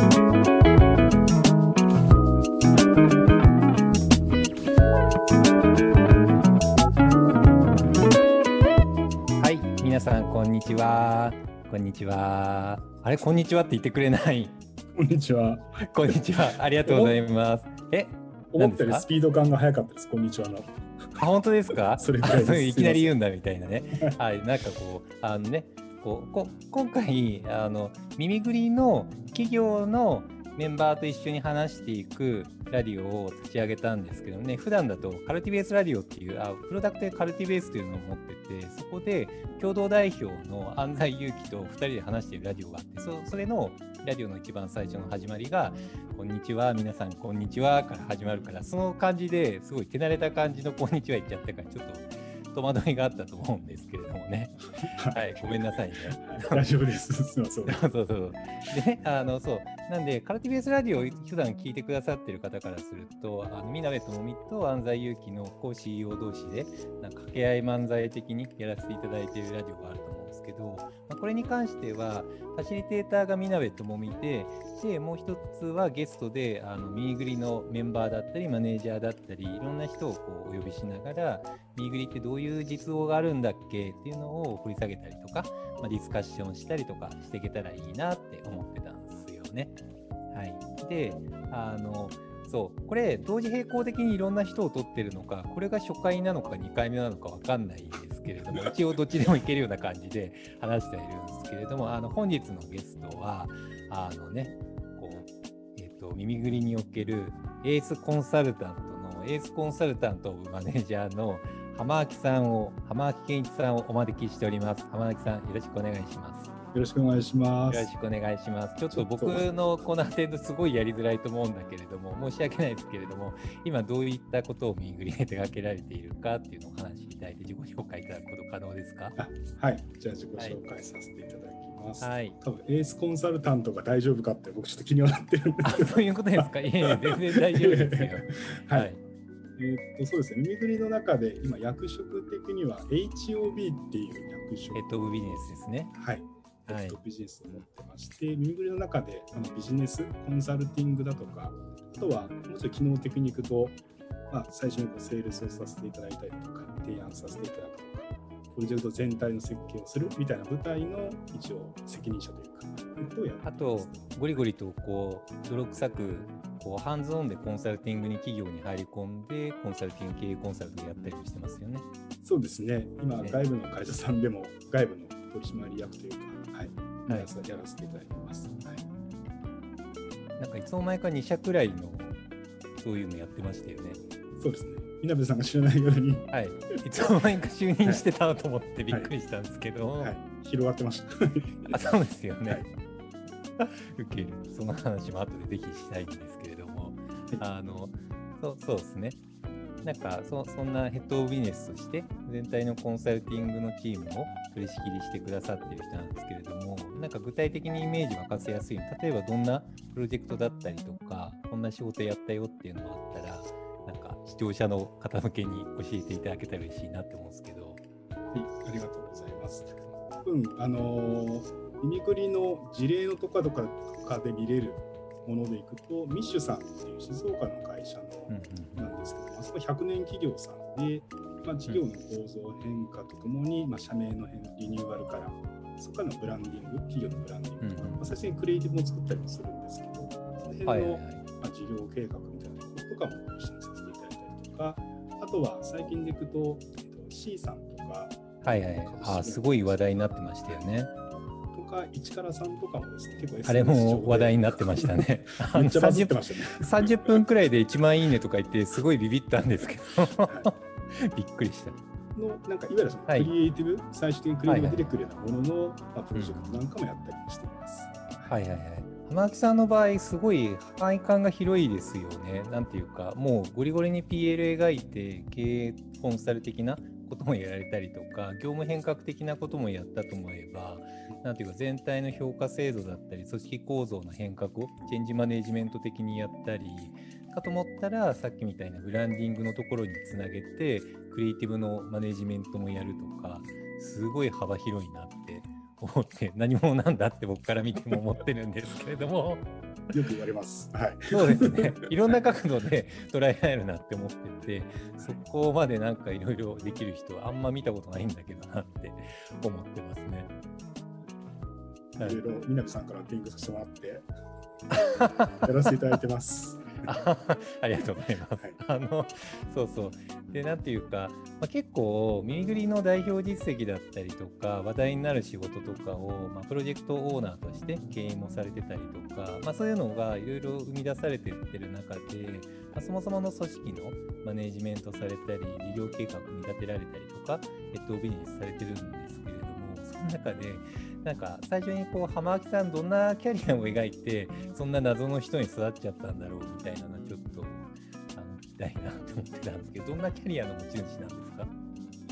はい、皆さんこんにちは。こんにちは。あれ、こんにちはって言ってくれない？こんにちは。こんにちは。ありがとうございます。え、思ったよりスピード感が速かったです。こんにちはの。あ、本当ですか？それ いきなり言うんだみたいなね。はい、なんかこう、あのね、こうこ今回あの耳ぐりの企業のメンバーと一緒に話していくラディオを立ち上げたんですけどね、普段だとカルティベースラディオっていう、あプロダクトでカルティベースというのを持ってて、そこで共同代表の安西祐樹と2人で話しているラディオがあって、そそれのラディオの一番最初の始まりが、こんにちは、皆さん、こんにちはから始まるから、その感じですごい手慣れた感じのこんにちは言っちゃったから、ちょっと戸惑いがあったと思うんですけれどもね。はい、ごめんなさいね。大丈夫です。すみません。そうそうそう。でね、あの、そう。なんで、カルティベースラディオを普段聞いてくださってる方からすると、あの、みなべともみと安西祐樹の講師 CEO 同士で、なんか掛け合い漫才的にやらせていただいているラジオがあるとですけど、まあ、これに関しては、ファシリテーターがみなべともみで、で、もう一つはゲストで、あの、ミーグリのメンバーだったり、マネージャーだったり、いろんな人をこうお呼びしながら、ミーグリってどういう実動があるんだっけ？っていうのを掘り下げたりとか、まあ、ディスカッションしたりとかしていけたらいいなって思ってたんですよね。はい。で、あの、そう、これ、同時並行的にいろんな人を取ってるのか、これが初回なのか2回目なのかわかんないですけれども、一応どっちでもいけるような感じで話しているんですけれども、あの、本日のゲストは、あのね、こう、えっ、と、耳ぐりにおけるエースコンサルタントの、エースコンサルタントマネージャーの浜脇さんを、浜脇健一さんをお招きしております。浜脇さん、よろしくお願いします。よろしくお願いしますよろし。くお願いします。ちょっと僕のこのアテンドすごいやりづらいと思うんだけれども、申し訳ないですけれども、今どういったことをミングリで手掛けられているかっていうのをお話しいただいて、自己紹介いただくこと可能ですか？あはい。じゃあ自己紹介させていただきます。はい。多分エースコンサルタントが大丈夫かって僕ちょっと気にはなってるんであすけど。そういうことですか？いえ全然大丈夫ですよ。は はいい。えーっとそうですね。耳ぐりの中で今役職的には HOB っていう役職。ヘッドオブビジネスですね。はい。はいヘッドビジネスを持ってまして、耳ぐりの中であのビジネス、コンサルティングだとか、あとはもうちょっと機能的にいくと、まあ、最初にこうセールスをさせていただいたりとか、提案させていただくとか、プロジェクト全体の設計をするみたいな舞台の一応責任者というか、ことをやあと、ゴリゴリとこう、泥臭く、こう、ハンズオンでコンサルティングに企業に入り込んで、コンサルティング、経営コンサルとやったりもしてますよね。そうですね、今、ね外部の会社さんでも、外部の取締役というか、はい、はいやらせやらせていただいてます。はい、なんかいつの間にか2社くらいのそういうのやってましたよね。そうですね、稲部さんが知らないように、はい。いつの間にか就任してたと思ってびっくりしたんですけど、はい、広がってました。あそうですよね。はい受ける。その話も後でぜひしたいんですけれども、あの、そうそうですね。なんかそ、そんなヘッドオブビジネスとして、全体のコンサルティングのチームを取り仕切りしてくださっている人なんですけれども、なんか具体的にイメージ沸かせやすい、例えばどんなプロジェクトだったりとか、こんな仕事やったよっていうのがあったら、なんか視聴者の方向けに教えていただけたら嬉しいなって思うんですけど。はい、ありがとうございます。多分あのー耳くりの事例のとかとかとかで見れるものでいくと、ミッシュさんっていう静岡の会社うんのうんなんですけど、あそこ100年企業さんで、まあ、事業の構造変化とともに、まあ、社名の変リニューアルから、そこからのブランディング、企業のブランディングとか、まあ、最初にクリエイティブも作ったりもするんですけど、その辺の、はいはいはい。まあ、事業計画みたいなこととかも一緒にさせていただいたりとか、あとは最近でいくと、えっと、C さんとか、はいはい。あーすごい話題になってましたよね。とか、市からさんとかもですね、結構あれも話題に上なってましたね。めのっちゃバズっ30てましたね。30分くらいで1万いいねとか言って、すごいビビったんですけど、びっくりした。のなんかいわゆるそのクはいリエイティブ、最終的にクリエイティブが出てくるようなものの、まあ、プロジェクトなんかもやったりしています。はいはいはい。浜木さんの場合、すごい範囲感が広いですよね。なんていうか、もうゴリゴリに PL 描いて、経営コンサル的なこともやられたりとか、業務変革的なこともやったと思えば、なんていうか、全体の評価制度だったり、組織構造の変革をチェンジマネジメント的にやったり、かと思ったら、さっきみたいなブランディングのところにつなげて、クリエイティブのマネジメントもやるとか、すごい幅広いなって思って、何者なんだって僕から見ても思ってるんですけれども。よく言われます。はい。そうですね。いろんな角度で捉えられるなって思ってて、そこまでなんかいろいろできる人はあんま見たことないんだけどなって思ってますね。はいいろいろ南さんから勉強させてもらって、やらせていただいてます。あ ありがとうございます。はいあのそうそう。で、なんていうか、まあ、結構、耳ぐりの代表実績だったりとか、話題になる仕事とかを、まあ、プロジェクトオーナーとして経営もされてたりとか、まあ、そういうのがいろいろ生み出されてってる中で、まあ、そもそもの組織のマネージメントされたり、事業計画に立てられたりとか、えっと、ビジネスされてるんですけれども、その中で、なんか最初にこう浜脇さんどんなキャリアを描いてそんな謎の人に育っちゃったんだろうみたいなのはちょっとあの聞きたいなと思ってたんですけどどんなキャリアの持ち主なんですか？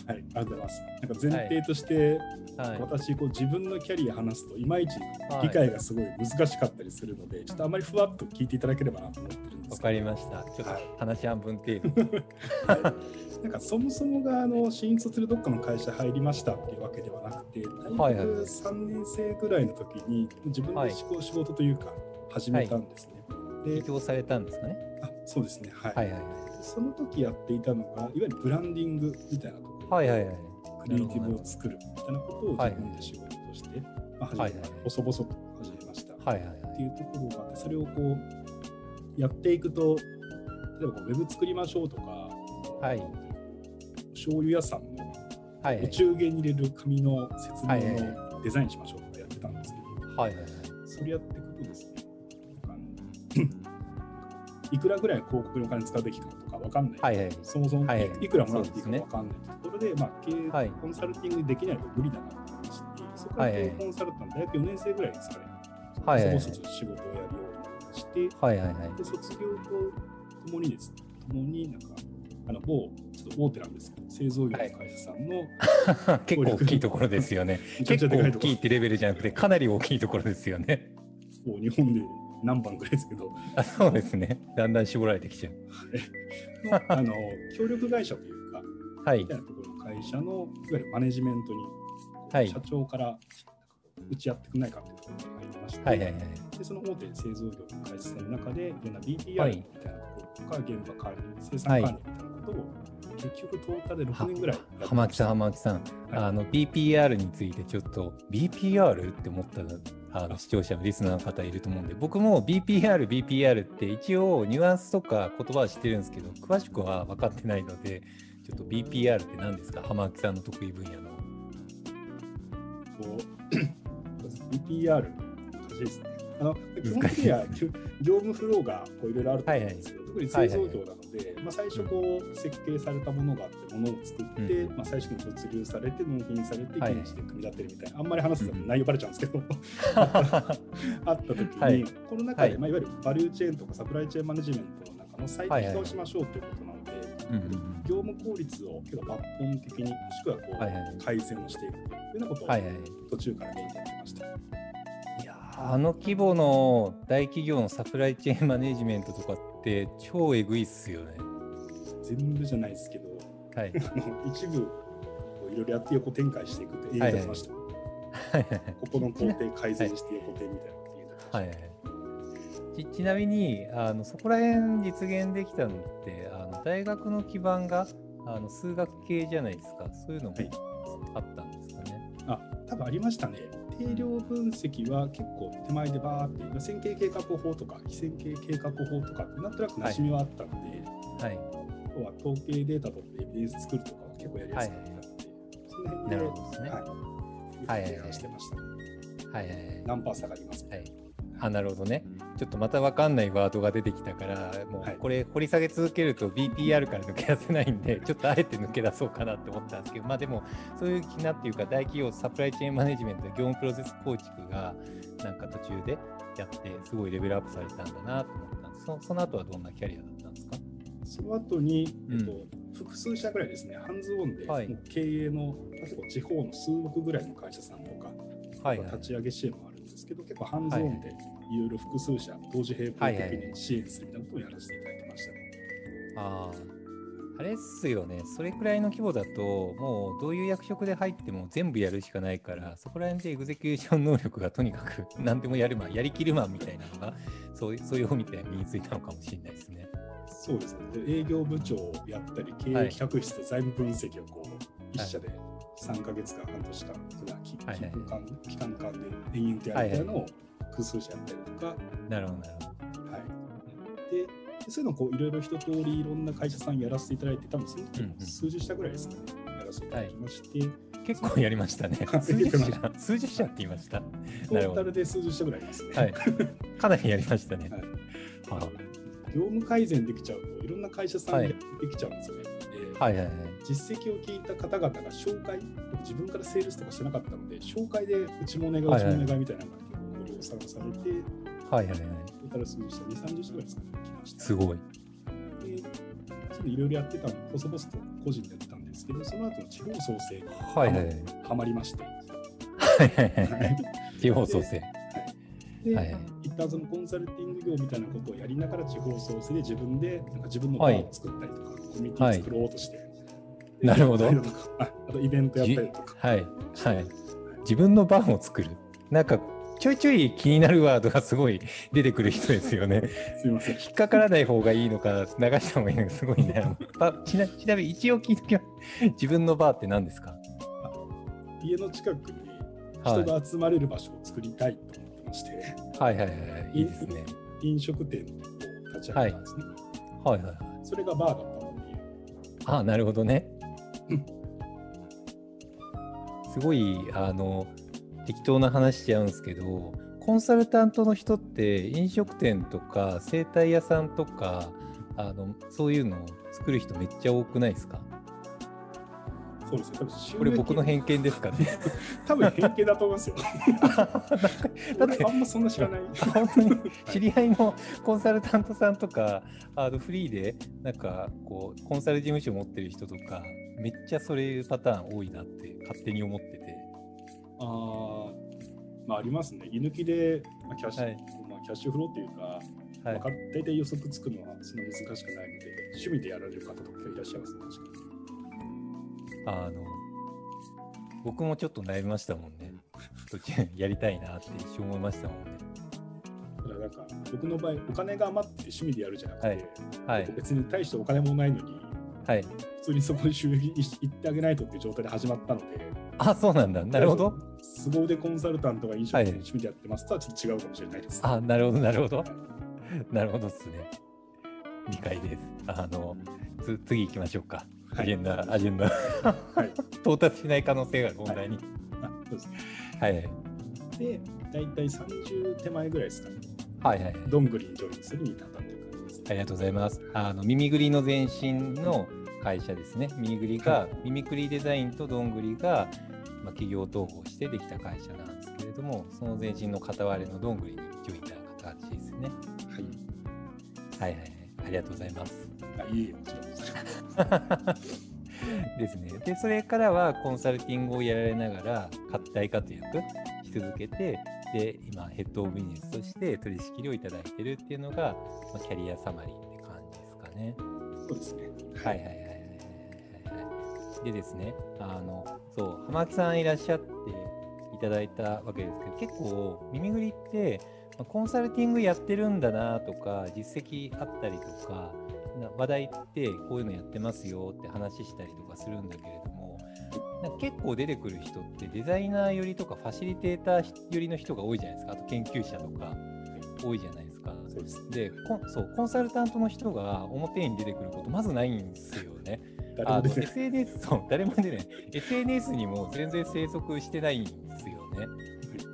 はい、ありがとうございます。なんか前提として、はい。私こう自分のキャリア話すといまいちはい。理解がすごい難しかったりするので、ちょっとあまりふわっと聞いていただければなと思ってるんですわかりました。ちょっと話半分程度なんかそもそもがあの新卒でどっかの会社入りましたっていうわけではなくて、大はいはい。学3年生ぐらいの時に自分で仕事仕事というか始めたんですね。起で業されたんですかね？あそうですね、はい、はいはいその時やっていたのが、いわゆるブランディングみたいなところ、はいはいはい。クリエイティブを作るみたいなことを自分で仕事として、まあ、始めはいはいはい。細々と始めました。はいはい。っていうところがあって、それをこうやっていくと、例えばこうウェブ作りましょうとか、はい醤油屋さんのはいはい。お中元に入れる紙の説明はいはいのデザインしましょうとかやってたんですけど、はいはいはい。それやっていくとですね、あのいくらぐらい広告にお金使うべきかとかわかんない。はいはい。そもそもはいはい。いくらもらっていいかわかんないところで、まあ、経営、はい。コンサルティングできないと無理だなって話して、そこから経営コンサルタント大学4年生ぐらいですかね、はいはい。はいそこそこ仕事をやるようになりまして、はいはいはい。で卒業とともにです。ね、ともになんか、あの某、ちょっと大手なんですけど、製造業の会社さんの、結構大きいところですよね。結構大きいってレベルじゃなくてかなり大きいところですよね。もう日本で何番ぐらいですけど、あそうですね。だんだん絞られてきちゃう。のあの協力会社というか、はい。みたいなところの会社のいわゆるマネジメントに、はい。社長から打ち合ってくれないかというところが入りまして、はいはいはいでその大手製造業の会社さんの中で、いろんない。みたいなところとか、現場管理、生産管理みたいなことを、結局トータルで6年ぐらい浜木さん、浜木さん、あの BPR についてちょっと BPR って思ったあの視聴者のリスナーの方いると思うんで、僕も BPR、BPR って一応ニュアンスとか言葉は知ってるんですけど、詳しくは分かってないので、ちょっと BPR って何ですか、浜木さんの得意分野の。BPR 難しいですね。あの基本的には業務フローがこういろいろあると思うんですけど、特に製造業なので、まあ、最初こう設計されたものがあって、ものを作って、うんまあ、最初に物流されて、納品されて、はい現地で組み立てるみたいな、あんまり話すと内容バレちゃうんですけど、は あった時に、はい。この中で、はい。まあ、いわゆるバリューチェーンとかサプライチェーンマネジメントの中の最適化をしましょうということなので、うんうん業務効率を結構抜本的に、もしくはこう、はいはい改善をしていくというようなことをはいはい。途中からメインでやってました。いやーあの規模の大企業のサプライチェーンマネジメントとかって超えぐいっすよね。全部じゃないですけど、はい。一部いろいろやって横展開していくって言い方しました、はいはいここの工程改善して横展みたいな言い方しました。はいはい。ちちなみにあのそこら辺実現できたのってあの大学の基盤があの数学系じゃないですか。そういうのもはい。あったんですかね。あ多分ありましたね定量分析は結構手前でバーって今線形計画法とか非線形計画法とかってなんとなく馴染みはあったので、はい。あとは統計データ取ってエビデンス作るとかは結構やりやすかったので、その辺でなるほどですね。はいはいはいしてました、はいはいはい。何パー下がりますか、はいあなるほどね。ちょっとまた分かんないワードが出てきたから、もはい。うこれ掘り下げ続けると BPR から抜け出せないんで、ちょっとあえて抜け出そうかなって思ったんですけど、まあでも、そういう気なっていうか、大企業サプライチェーンマネジメント、業務プロセス構築が、なんか途中でやって、すごいレベルアップされたんだなと思ったんです。そその後はどんなキャリアだったんですか？その後に、うん。えっと、複数社ぐらいですね、ハンズオンで、はい。経営の、結構地方の数億ぐらいの会社さんとか、はいはい。立ち上げ支援もあるんですけど、結構ハンズオンでいろいろ複数社、同時並行的に支援するみたいなことをやらせていただいてましたね。ああ。あれっすよね、それくらいの規模だと、もうどういう役職で入っても全部やるしかないから、そこら辺でエグゼキューション能力がとにかく 何でもやるマン、やりきるマンみたいなのがそういうそういうみたいに身についたのかもしれないですね。そうですね。で営業部長をやったり、経営企画室と財務分析をこう、一社で3か月間、半年間、普段期はいはい期間期間間で延々とやったのを複数社やったりとか、なるほど、なるほど。はい。で、そういうのをこういろいろ一通りいろんな会社さんやらせていただいて、多分その時うんうん数十社ぐらいですかね、やらせていただきまして、結構やりましたね。数十社、数十社って言いました。トータルで数十社ぐらいですね。はい。かなりやりましたね。はいは業務改善できちゃうと、いろんな会社さんでできちゃうんですよね。でいはいはい。実績を聞いた方々が紹介、僕自分からセールスとかしてなかったので、紹介でうちもお願い、うちもお願いみたいなのがご利用さされて、はいはいはい。トータル数字した2、30社ぐらいですかね、来ました。すごい。で、いろいろやってたの、細々と個人でやってたんですけど、その後の地方創生にはいはいはい。ハマりまして、はいはいはいはい。地方創生。で、はい一旦そのコンサルティング業みたいなことをやりながら地方創生で自分でなんか自分のバーを作ったりとか、コミュニティを作ろうとして、でなるほどああとイベントやったりとか、はいはい。自分の番を作る。なんか、ちょいちょい気になるワードがすごい出てくる人ですよね。すみません。引っかからない方がいいのか、流した方がいいのか、すごいね。あちなちなみに、一応聞いときます。自分のバーって何ですか？家の近くにはい人が集まれる場所を作りたいと思ってまして、はいはいはい。いいですね。飲食店を立ち上げたんですね。はいはいはい。それがバーだったので、あなるほどねうん。すごい、あの、適当な話しちゃうんですけど、コンサルタントの人って飲食店とか整体屋さんとか、あのそういうのを作る人めっちゃ多くないですか？そうですね。多分収益これ僕の偏見ですかね 多分偏見だと思うんですよ。だって俺あんまそんな知らない。本当に知り合いのコンサルタントさんとかあのフリーでなんかこうコンサル事務所持ってる人とかめっちゃそういうパターン多いなって勝手に思っててあーまあありますね。居抜きで、まあ、キャッシュ、はいまあ、キャッシュフローっていうか、はいまあ、大体予測つくのはそんな難しくないので、趣味でやられる方とかいらっしゃいますね。確かにあの僕もちょっと悩みましたもんね。途 中やりたいなって一瞬思いましたもんね。だからなんか僕の場合、お金が余って趣味でやるじゃなくて、はい。はい。別に大してお金もないのに、はい。普通にそこに収益行ってあげないとっていう状態で始まったので、あそうなんだ。なるほど。凄腕コンサルタントが飲食店に趣味でやってますとはちょっと違うかもしれないです。あなるほどなるほど。はい。なるほどっすね。理解です。あのつ次行きましょうかアジェンダ、アジェンダはい。到達しない可能性が問題にあそうですね。はいはいで、大体30手前ぐらいですかね。はいはいどんぐりにジョインするに至ったっていう感じですね。ありがとうございます。あの耳ぐりの前身の会社ですね。耳ぐりが、耳くりデザインとどんぐりが、まあ、企業統合してできた会社なんですけれども、その前身の片割れのどんぐりにジョインした形ですね。はい。はいはいはい。ありがとうございます。あいえいえ、もちろんです。ですね。で、それからはコンサルティングをやられながら、大活躍し続けて、で、今、ヘッドオブビジネスとして取り仕切りをいただいてるっていうのが、まあ、キャリアサマリーって感じですかね。そうですね。はいはいはいはいはいはい。でですね、あの、そう、浜木さんいらっしゃっていただいたわけですけど、結構、耳ぐりって、まあコンサルティングやってるんだなとか、実績あったりとか、な話題ってこういうのやってますよって話したりとかするんだけれども、結構出てくる人ってデザイナー寄りとかファシリテーター寄りの人が多いじゃないですか。あと研究者とか多いじゃないですか。でそうコンサルタントの人が表に出てくることまずないんですよね。SNS そう誰も出てない SNS にも全然生息してないんですよね。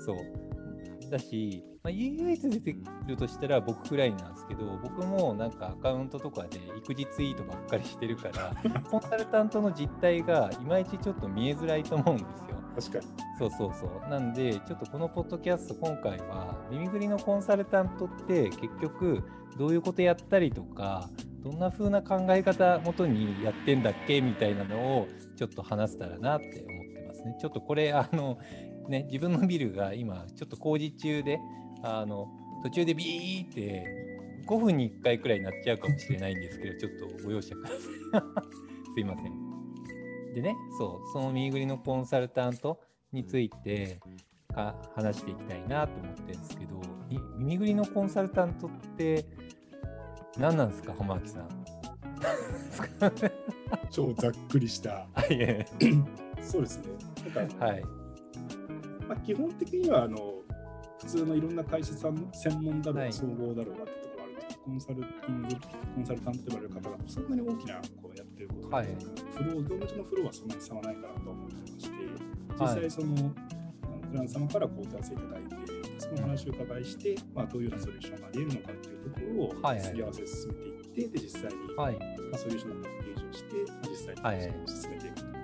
そうだし、まあ、唯一出てくるとしたら僕くらいなんですけど僕もなんかアカウントとかで育児ツイートばっかりしてるから コンサルタントの実態がいまいちちょっと見えづらいと思うんですよ。確かに。そうそうそう。なんで、ちょっとこのポッドキャスト、今回は、耳ぐりのコンサルタントって、結局、どういうことやったりとか、どんな風な考え方元にやってんだっけ？みたいなのを、ちょっと話せたらなって思ってますね。ちょっとこれ、あの、ね、自分のビルが今、ちょっと工事中で、あの、途中でビーって、5分に1回くらいになっちゃうかもしれないんですけど、ちょっとご容赦ください。すいません。でね、そう、その右ぐりのコンサルタントについて、か話していきたいなと思ってるんですけど、い耳ぐりのコンサルタントって何なんですか、浜脇さん。超ざっくりした。そうですね。はい。まあ、基本的にはあの普通のいろんな会社さん専門だろうが、はい総合だろうがってところあるんですけど、コンサルティング、コンサルタントと呼ばれる方がそんなに大きなこうやってることが、はいフロー、業務上のフローはそんなに差はないかなと思ってまして、実はい際その、クライアント様からこうお問い合わせいただいて、その話を伺いして、まあ、どういうようなソリューションがあり得るのかっていうところをはいはいすり合わせを進めていって、で実際に、はい。まあ、ソリューションのパッケージをして、実際にはいはい進めていくというよ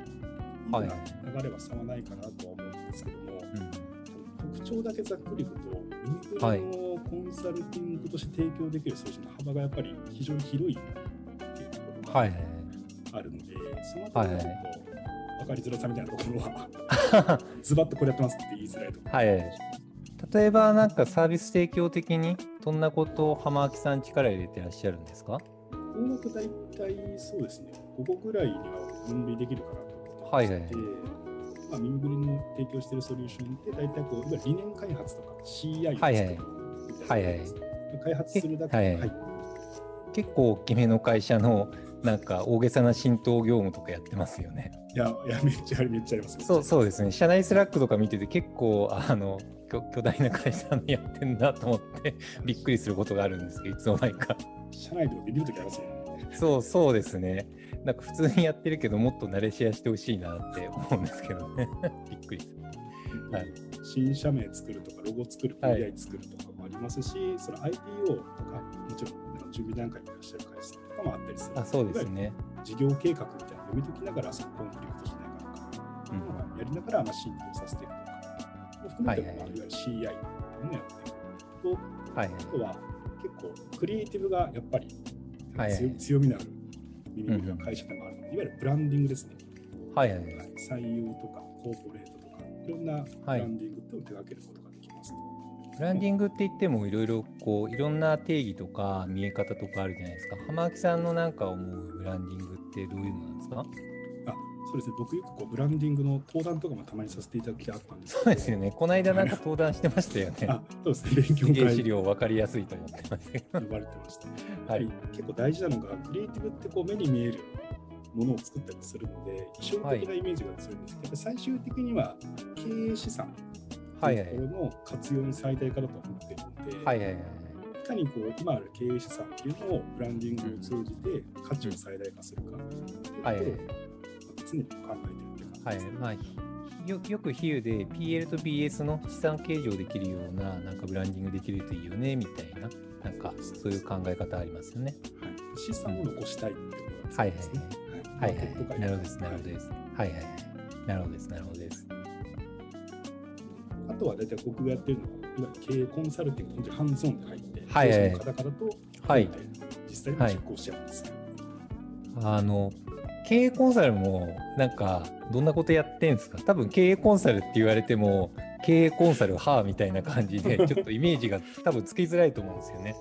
はいうな流れは差はないかなとは思うんですけども、うん特徴だけざっくり言うと、ミニクはいルのコンサルティングとして提供できるソリューションの幅がやっぱり非常に広いっていうところがはいはい。あるので、そのあたりがちょっと分かりづらさみたいなところは、ズバッとこれやってますって言いづらいところ。はい。例えば、なんかサービス提供的に、どんなことを濱脇さん力入れてらっしゃるんですか？大枠大体そうですね、5個ぐらいには分類できるかなと思って、はいはいまあ、 MIMIGURI の提供しているソリューションって大体こう、いわゆる理念開発とか CI を作るみたいはいはい開発するだけはいはい結構大きめの会社の、なんか大げさな浸透業務とかやってますよね。いや、いやめっちゃありめっちゃありますよ。そうそうですね。社内 Slack とか見てて結構あの巨巨大な会社のやってんなと思ってびっくりすることがあるんですけど、いつの間にか。社内でもビビるときありますよね。そうそうですね。なんか普通にやってるけど、もっと慣れシェアしてほしいなって思うんですけどね。びっくりする。はい新社名作るとか、ロゴ作る、はい PI 作るとかもありますし、その IPO とか、もちろん準備段階にいらっしゃる会社とかもあったりする。あ、そうですね。事業計画みたいなのを読み解きながら、そこコンフリクトしないかとか、うんやりながら、まあ、浸透させていくとか、含めて、はいはいわゆる CI っていうのをやっていくと、はい。あとは結構クリエイティブがやっぱりはい強強みのある耳のの会社でもあるので、いわゆるブランディングですね。はいはい。採用とかコーポレートとか、いろんなブランディングっを手掛けることができます。ブランディングって言ってもいろいろこういろんな定義とか見え方とかあるじゃないですか。浜脇さんのなんか思うブランディングってどういうのなんですか？あそうですね、僕よくこうブランディングの登壇とかもたまにさせていただきあったんですそうですよね。この間なんか登壇してましたよね。あそうですね、勉強会資料分かりやすいと思ってました。呼ばれてました。はい。結構大事なのが、クリエイティブってこう目に見えるものを作ったりするので、意象的なイメージが強いんですけど、やっぱり最終的には経営資産はいはいというところの活用の最大化だと思っているので、はいはいはい。いかにこう今ある経営資産っていうのをブランディングを通じて価値を最大化するかはい常に考えてるって感じです。はい。まあ、ひよよく比喩で PL と BS の資産計上できるようななんかブランディングできるといいよねみたいな、なんかそういう考え方ありますよね。はい、資産を残したいっていうのがはいはい強いですね。はいマーケット界はい。なるほどです。なるほどです。はいはいはい。なるほどです。なるほどです。あとは大体僕がやってるのは、経営コンサルティング、本当にハンズオンで入って、はいはい経営者の方々と、はい実際に実行しちゃうんです。あの、経営コンサルもなんかどんなことやってんですか？多分経営コンサルって言われても、経営コンサルはあみたいな感じで、ちょっとイメージが多分つきづらいと思うんですよね。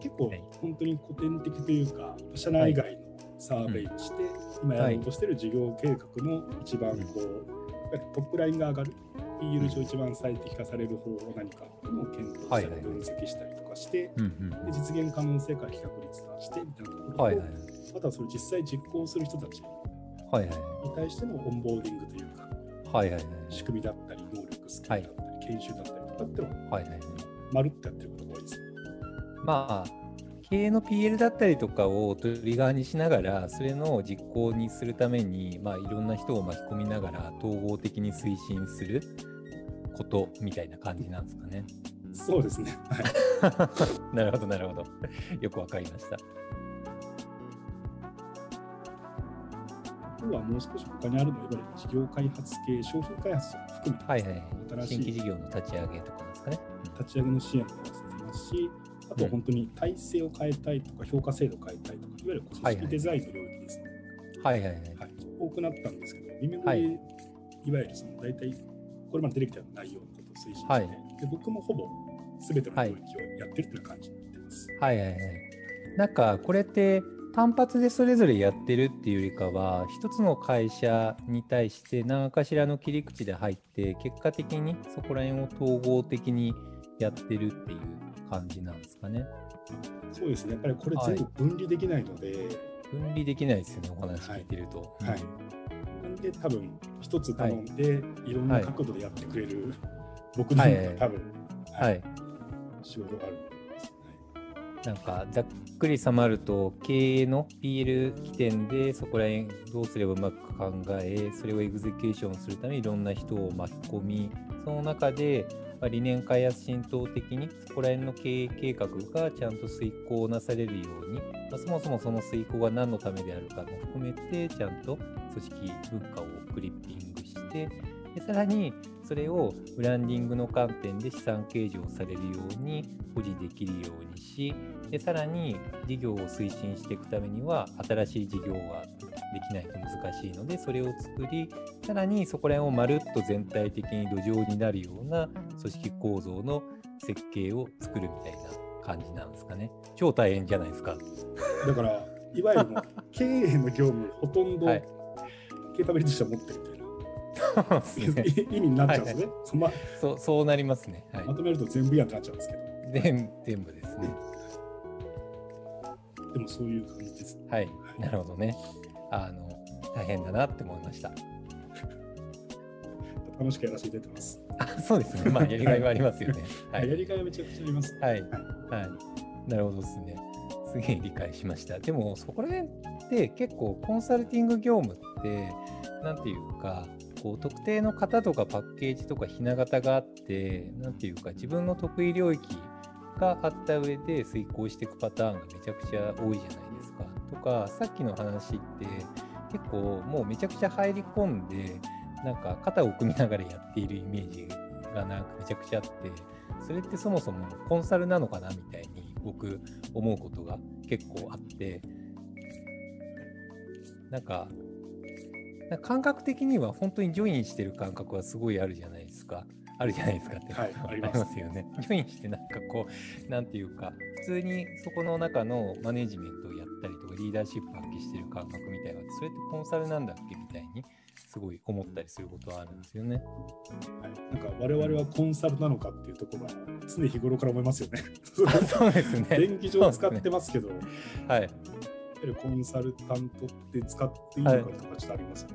結構はい。本当に古典的というか、社内外のサーベイをして、今やろうとしている事業計画の一番こう、い。わゆるトップラインが上がる、PL 上一番最適化される方法は何かを検討したり、はいはい分析したりとかして、うんうんで実現可能性から比較率化してみたいなところと、はいはい。あとはそれを実際実行する人たちにはいはい。対してのオンボーディングというか、はいはいはい。仕組みだったり、能力、スキルだったり、研修だったりとかっていうのをはいはい。まるっとやってることが多いですね。まあ、経営の PL だったりとかをトリガーにしながら、それの実行にするために、まあ、いろんな人を巻き込みながら、統合的に推進することみたいな感じなんですかね。そうですね。はい。なるほど、なるほど。よくわかりました。とはもう少し他にあるのは、いわゆる事業開発系、商品開発を含めて、はいはい。新しい新規事業の立ち上げとかですかね。立ち上げの支援もやらせますし、あとは本当に体制を変えたいとか、評価制度を変えたいとか、いわゆる組織デザインの領域ですね。はいはいはい。はい多くなったんですけど、耳ぐり、はいい、わゆるその大体、これまで出てきた内容のことを推進して、はいで僕もほぼ全ての領域をやってるという感じになってます。はいはいはい。なんかこれって単発でそれぞれやってるっていうよりかは、一つの会社に対して何かしらの切り口で入って、結果的にそこら辺を統合的にやってるっていう感じなんですかね。そうですね、やっぱりこれ全部分離できないので、はい、分離できないですよね、お話聞いてると。はい、はい、なんで、多分一つ頼んで、い、ろんな角度でやってくれる、僕なんか多分、はい、仕事があるなんかざっくりさまると経営の PL 起点でそこら辺どうすればうまく考えそれをエグゼキューションするためにいろんな人を巻き込みその中で理念開発浸透的にそこら辺の経営計画がちゃんと遂行なされるように、まあ、そもそもその遂行が何のためであるかも含めてちゃんと組織文化をクリッピングしてでさらにそれをブランディングの観点で資産計上されるように保持できるようにしでさらに事業を推進していくためには新しい事業ができないと難しいのでそれを作りさらにそこら辺をまるっと全体的に土壌になるような組織構造の設計を作るみたいな感じなんですかね。超大変じゃないですか。だからいわゆる 経営の業務ほとんど、ケーパビリティとして持ってるみたいな意味になっちゃうんですね。そま、そうそうなりますね、はい。まとめると全部やってなっちゃうんですけど。全全部ですね。でもそういう感じです、はい、なるほどね。あの大変だなって思いました。楽しくやらせていただいてます。あそうですね。まあやりがいはありますよね。はい、やりがいはめちゃくちゃあります、はい。はい。はい。なるほどですね。すげえ理解しました。でもそこら辺って結構コンサルティング業務って何ていうかこう特定の型とかパッケージとかひな形があって何ていうか自分の得意領域があった上で遂行していくパターンがめちゃくちゃ多いじゃないですか。とかさっきの話って結構もうめちゃくちゃ入り込んでなんか肩を組みながらやっているイメージがなんかめちゃくちゃあってそれってそもそもコンサルなのかなみたいに僕思うことが結構あってなんか感覚的には本当にジョインしてる感覚はすごいあるじゃないですか。あるじゃないですかって、はい、ありますよね。ジョインしてなんかこう、なんていうか、普通にそこの中のマネジメントをやったりとか、リーダーシップ発揮してる感覚みたいな、それってコンサルなんだっけみたいに、すごい思ったりすることはあるんですよね。はい、なんか我々はコンサルなのかっていうところは常日頃から思いますよね。そうですね。電気上使ってますけど、ね、はい。るコンサルタントって使っていいのかとかちょっとありますよね。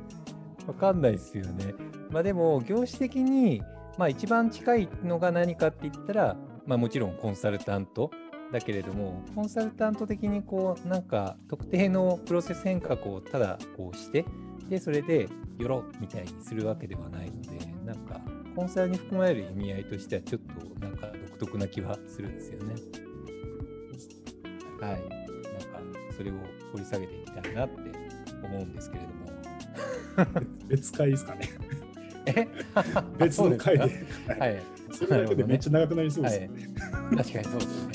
わ、かんないですよね。まあでも、業種的に、まあ一番近いのが何かって言ったら、まあもちろんコンサルタントだけれども、コンサルタント的にこう、なんか特定のプロセス変革をただこうして、で、それでよろみたいにするわけではないので、なんかコンサルに含まれる意味合いとしてはちょっとなんか独特な気はするんですよね。はい。なんかそれを掘り下げていきたいなって思うんですけれども。別会ですかね。え？別の回で。はい。それだけでめっちゃ長くなりそうですね。はい、確かにそうですね。